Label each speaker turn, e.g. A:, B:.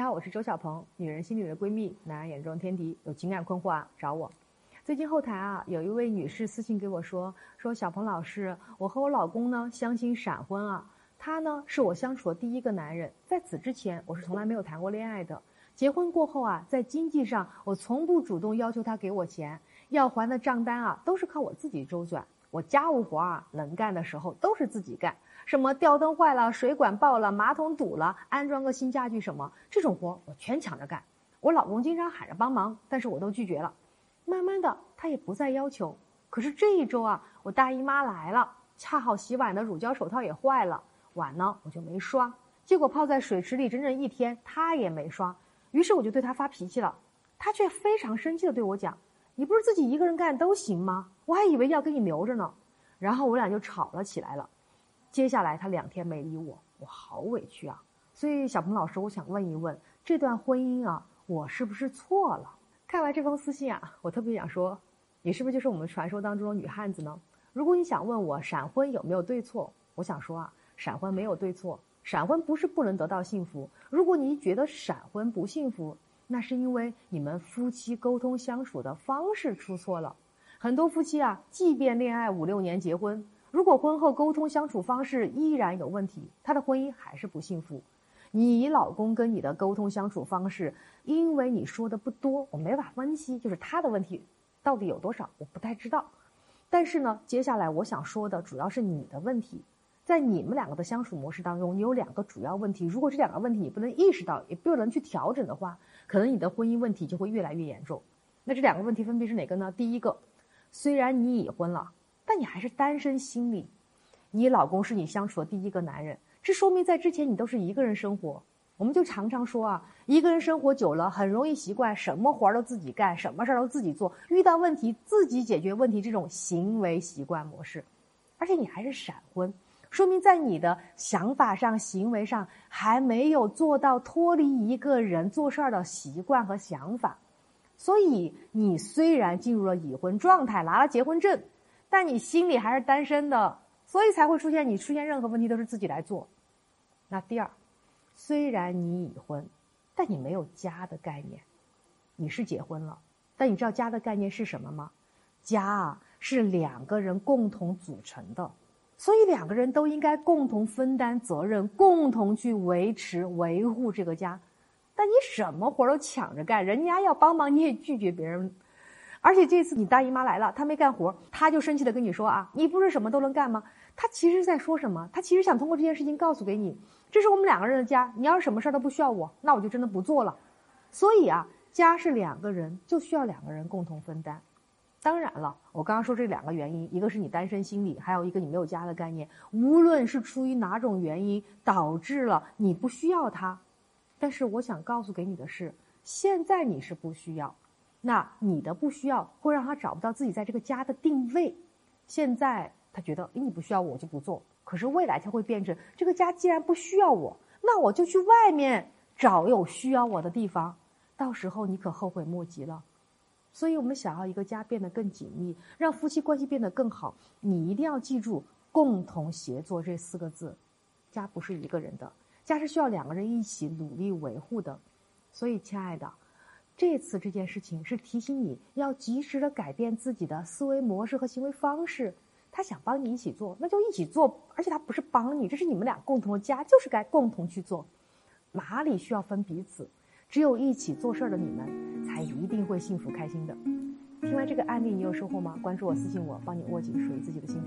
A: 你好，我是周小鹏，女人心里的闺蜜，男人眼中天敌。有情感困惑啊，找我。最近后台啊，有一位女士私信给我说，说小鹏老师，我和我老公呢相亲闪婚啊，他呢是我相处的第一个男人，在此之前我是从来没有谈过恋爱的。结婚过后啊，在经济上我从不主动要求他给我钱，要还的账单啊都是靠我自己周转。我家务活啊能干的时候都是自己干。什么吊灯坏了、水管爆了、马桶堵了，安装个新家具什么，这种活我全抢着干。我老公经常喊着帮忙，但是我都拒绝了。慢慢的，他也不再要求。可是这一周啊，我大姨妈来了，恰好洗碗的乳胶手套也坏了，碗呢我就没刷，结果泡在水池里整整一天，他也没刷。于是我就对他发脾气了，他却非常生气的对我讲：“你不是自己一个人干都行吗？我还以为要给你留着呢。”然后我俩就吵了起来了。接下来他两天没理我，我好委屈啊！所以小鹏老师，我想问一问，这段婚姻啊，我是不是错了？看完这封私信啊，我特别想说，你是不是就是我们传说当中的女汉子呢？如果你想问我闪婚有没有对错，我想说啊，闪婚没有对错，闪婚不是不能得到幸福。如果你觉得闪婚不幸福，那是因为你们夫妻沟通相处的方式出错了。很多夫妻啊，即便恋爱五六年结婚。如果婚后沟通相处方式依然有问题，他的婚姻还是不幸福。你老公跟你的沟通相处方式，因为你说的不多，我没法分析，就是他的问题到底有多少，我不太知道。但是呢，接下来我想说的主要是你的问题，在你们两个的相处模式当中，你有两个主要问题。如果这两个问题你不能意识到，也不能去调整的话，可能你的婚姻问题就会越来越严重。那这两个问题分别是哪个呢？第一个，虽然你已婚了。但你还是单身心理，你老公是你相处的第一个男人，这说明在之前你都是一个人生活。我们就常常说啊，一个人生活久了，很容易习惯什么活儿都自己干，什么事儿都自己做，遇到问题自己解决问题这种行为习惯模式。而且你还是闪婚，说明在你的想法上、行为上还没有做到脱离一个人做事儿的习惯和想法。所以你虽然进入了已婚状态，拿了结婚证。但你心里还是单身的，所以才会出现你出现任何问题都是自己来做。那第二，虽然你已婚，但你没有家的概念。你是结婚了，但你知道家的概念是什么吗？家啊是两个人共同组成的，所以两个人都应该共同分担责任，共同去维持维护这个家。但你什么活都抢着干，人家要帮忙你也拒绝别人。而且这次你大姨妈来了，她没干活，她就生气的跟你说啊，你不是什么都能干吗？她其实在说什么？她其实想通过这件事情告诉给你，这是我们两个人的家，你要是什么事儿都不需要我，那我就真的不做了。所以啊，家是两个人，就需要两个人共同分担。当然了，我刚刚说这两个原因，一个是你单身心理，还有一个你没有家的概念。无论是出于哪种原因导致了你不需要他，但是我想告诉给你的是，现在你是不需要。那你的不需要会让他找不到自己在这个家的定位。现在他觉得，诶，你不需要我就不做。可是未来他会变成，这个家既然不需要我，那我就去外面找有需要我的地方。到时候你可后悔莫及了。所以我们想要一个家变得更紧密，让夫妻关系变得更好，你一定要记住“共同协作”这四个字。家不是一个人的，家是需要两个人一起努力维护的。所以，亲爱的。这次这件事情是提醒你要及时的改变自己的思维模式和行为方式。他想帮你一起做，那就一起做。而且他不是帮你，这是你们俩共同的家，就是该共同去做。哪里需要分彼此？只有一起做事儿的你们，才一定会幸福开心的。听完这个案例，你有收获吗？关注我，私信我，帮你握紧属于自己的幸福。